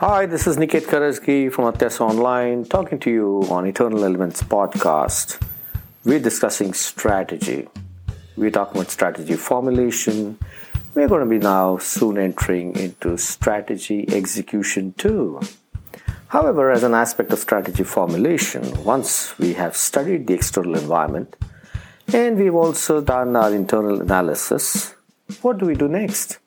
Hi, this is Niket Karajagi from Atyasa Online talking to you on Eternal Elements podcast. We're discussing strategy. We're talking about strategy formulation. We're going to be now soon entering into strategy execution too. However, as an aspect of strategy formulation, once we have studied the external environment and we've also done our internal analysis, what do we do next?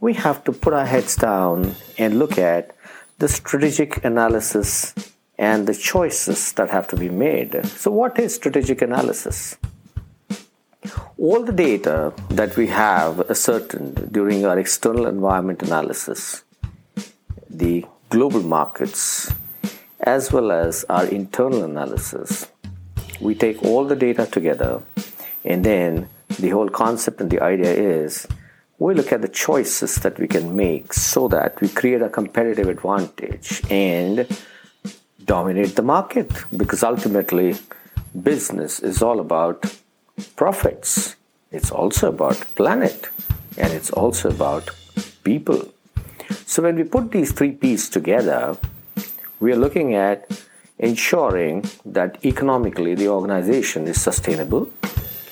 We have to put our heads down and look at the strategic analysis and the choices that have to be made. So, what is strategic analysis? All the data that we have ascertained during our external environment analysis, the global markets, as well as our internal analysis, we take all the data together, and then the whole concept and the idea is we look at the choices that we can make so that we create a competitive advantage and dominate the market because ultimately business is all about profits. It's also about planet and it's also about people. So when we put these three pieces together we are looking at ensuring that economically the organization is sustainable.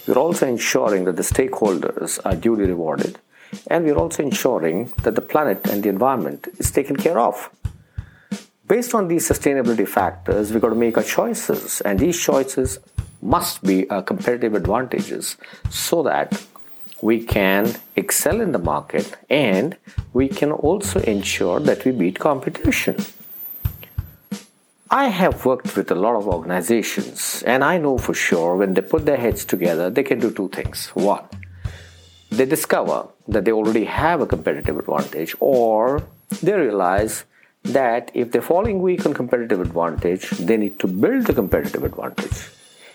We're also ensuring that the stakeholders are duly rewarded and we're also ensuring that the planet and the environment is taken care of. Based on these sustainability factors, we've got to make our choices, and these choices must be our competitive advantages so that we can excel in the market and we can also ensure that we beat competition. I have worked with a lot of organizations, and I know for sure when they put their heads together, they can do two things. One, they discover that they already have a competitive advantage, or they realize that if they're falling weak on competitive advantage, they need to build the competitive advantage.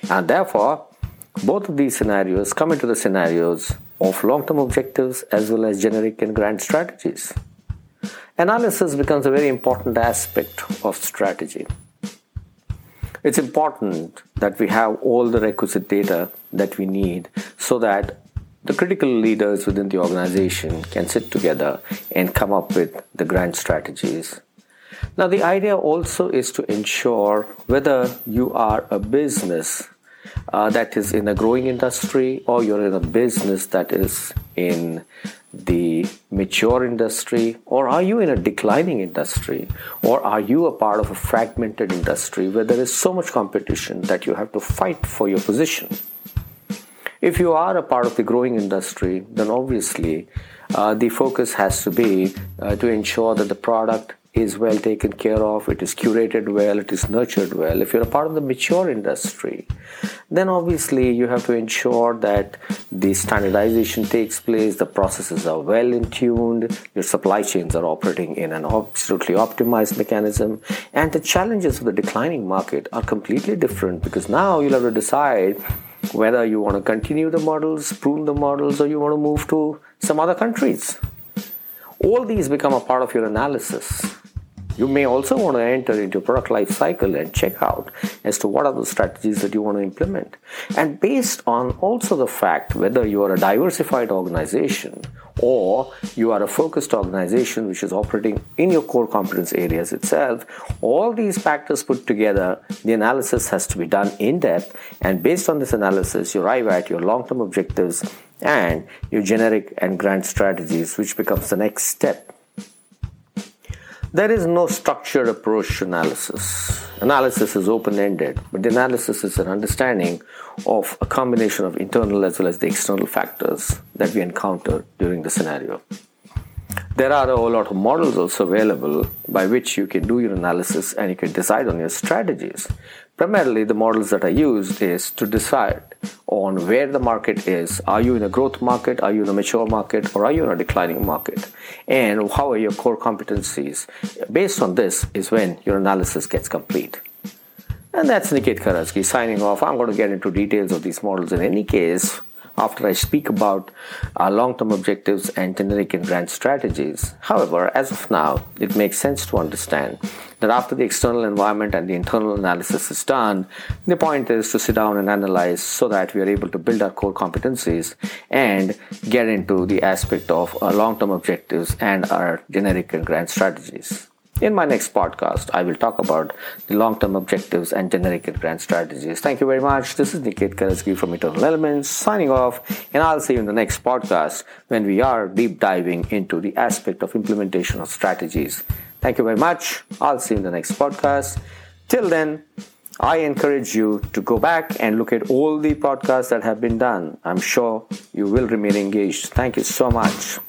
And therefore, both of these scenarios come into the scenarios of long term objectives as well as generic and grand strategies. Analysis becomes a very important aspect of strategy. It's important that we have all the requisite data that we need so that the critical leaders within the organization can sit together and come up with the grand strategies. Now, the idea also is to ensure whether you are a business uh, that is in a growing industry or you're in a business that is in the mature industry or are you in a declining industry or are you a part of a fragmented industry where there is so much competition that you have to fight for your position if you are a part of the growing industry, then obviously uh, the focus has to be uh, to ensure that the product is well taken care of, it is curated well, it is nurtured well. If you're a part of the mature industry, then obviously you have to ensure that the standardization takes place, the processes are well in tuned, your supply chains are operating in an absolutely optimized mechanism, and the challenges of the declining market are completely different because now you'll have to decide whether you want to continue the models, prune the models, or you want to move to some other countries. All these become a part of your analysis. You may also want to enter into product life cycle and check out as to what are the strategies that you want to implement. And based on also the fact whether you are a diversified organization or you are a focused organization which is operating in your core competence areas itself, all these factors put together, the analysis has to be done in depth. And based on this analysis, you arrive at your long term objectives and your generic and grand strategies, which becomes the next step there is no structured approach to analysis. Analysis is open ended, but the analysis is an understanding of a combination of internal as well as the external factors that we encounter during the scenario. There are a whole lot of models also available by which you can do your analysis and you can decide on your strategies. Primarily, the models that are used is to decide on where the market is. Are you in a growth market? Are you in a mature market? Or are you in a declining market? And how are your core competencies? Based on this is when your analysis gets complete. And that's Niket Karajagi signing off. I'm going to get into details of these models in any case after I speak about our long term objectives and generic and grand strategies. However, as of now, it makes sense to understand that after the external environment and the internal analysis is done, the point is to sit down and analyze so that we are able to build our core competencies and get into the aspect of uh, our long term objectives and our generic and grand strategies. In my next podcast, I will talk about the long term objectives and generic and grand strategies. Thank you very much. This is Niket Karajagi from Eternal Elements signing off, and I'll see you in the next podcast when we are deep diving into the aspect of implementation of strategies. Thank you very much. I'll see you in the next podcast. Till then, I encourage you to go back and look at all the podcasts that have been done. I'm sure you will remain engaged. Thank you so much.